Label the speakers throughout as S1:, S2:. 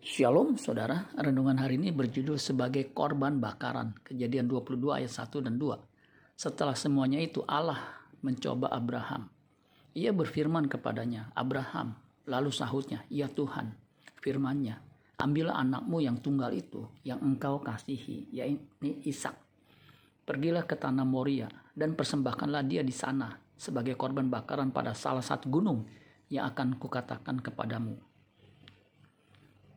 S1: Shalom saudara, renungan hari ini berjudul sebagai korban bakaran, kejadian 22 ayat 1 dan 2. Setelah semuanya itu Allah mencoba Abraham. Ia berfirman kepadanya, Abraham, lalu sahutnya, ya Tuhan, firmannya, ambillah anakmu yang tunggal itu, yang engkau kasihi, yaitu Ishak. Pergilah ke tanah Moria dan persembahkanlah dia di sana sebagai korban bakaran pada salah satu gunung yang akan kukatakan kepadamu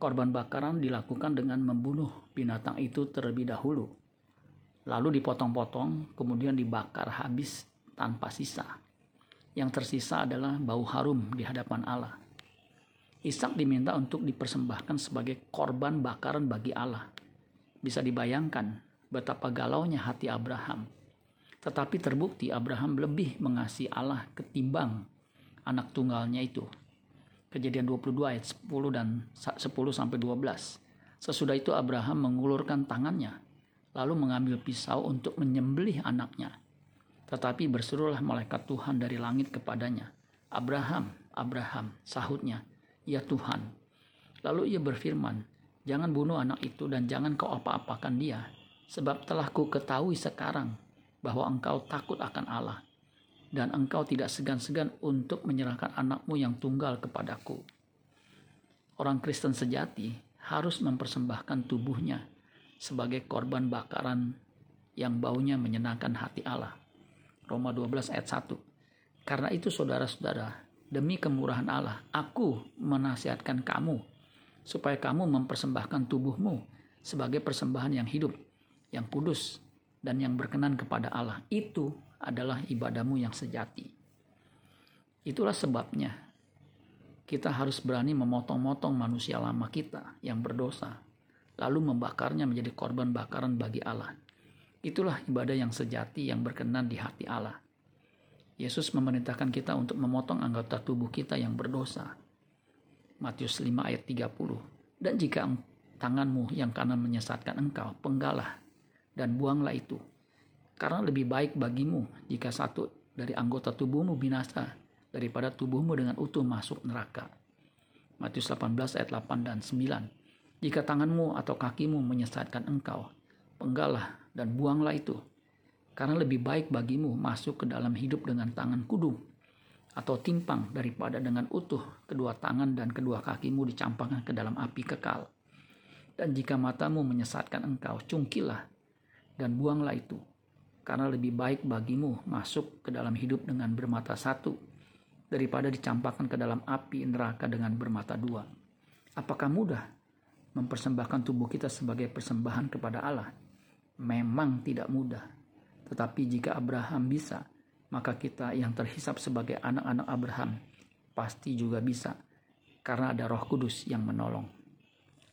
S1: Korban bakaran dilakukan dengan membunuh binatang itu terlebih dahulu. Lalu dipotong-potong, kemudian dibakar habis tanpa sisa. Yang tersisa adalah bau harum di hadapan Allah. Ishak diminta untuk dipersembahkan sebagai korban bakaran bagi Allah. Bisa dibayangkan betapa galaunya hati Abraham. Tetapi terbukti Abraham lebih mengasihi Allah ketimbang anak tunggalnya itu. Kejadian 22 ayat 10 dan 10 sampai 12. Sesudah itu Abraham mengulurkan tangannya lalu mengambil pisau untuk menyembelih anaknya. Tetapi berserulah malaikat Tuhan dari langit kepadanya, "Abraham, Abraham," sahutnya, "Ya Tuhan." Lalu ia berfirman, "Jangan bunuh anak itu dan jangan kau apa-apakan dia, sebab telah ku ketahui sekarang bahwa engkau takut akan Allah dan engkau tidak segan-segan untuk menyerahkan anakmu yang tunggal kepadaku. Orang Kristen sejati harus mempersembahkan tubuhnya sebagai korban bakaran yang baunya menyenangkan hati Allah. Roma 12 ayat 1. Karena itu saudara-saudara, demi kemurahan Allah, aku menasihatkan kamu supaya kamu mempersembahkan tubuhmu sebagai persembahan yang hidup, yang kudus, dan yang berkenan kepada Allah. Itu adalah ibadahmu yang sejati. Itulah sebabnya kita harus berani memotong-motong manusia lama kita yang berdosa, lalu membakarnya menjadi korban bakaran bagi Allah. Itulah ibadah yang sejati yang berkenan di hati Allah. Yesus memerintahkan kita untuk memotong anggota tubuh kita yang berdosa. Matius 5 ayat 30. Dan jika tanganmu yang kanan menyesatkan engkau, penggalah dan buanglah itu karena lebih baik bagimu jika satu dari anggota tubuhmu binasa daripada tubuhmu dengan utuh masuk neraka. Matius 18 ayat 8 dan 9. Jika tanganmu atau kakimu menyesatkan engkau, penggalah dan buanglah itu. Karena lebih baik bagimu masuk ke dalam hidup dengan tangan kudu atau timpang daripada dengan utuh kedua tangan dan kedua kakimu dicampakkan ke dalam api kekal. Dan jika matamu menyesatkan engkau, cungkilah dan buanglah itu karena lebih baik bagimu masuk ke dalam hidup dengan bermata satu daripada dicampakkan ke dalam api neraka dengan bermata dua. Apakah mudah mempersembahkan tubuh kita sebagai persembahan kepada Allah? Memang tidak mudah. Tetapi jika Abraham bisa, maka kita yang terhisap sebagai anak-anak Abraham pasti juga bisa karena ada Roh Kudus yang menolong.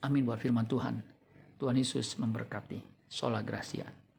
S1: Amin buat firman Tuhan. Tuhan Yesus memberkati. Sola Gracia.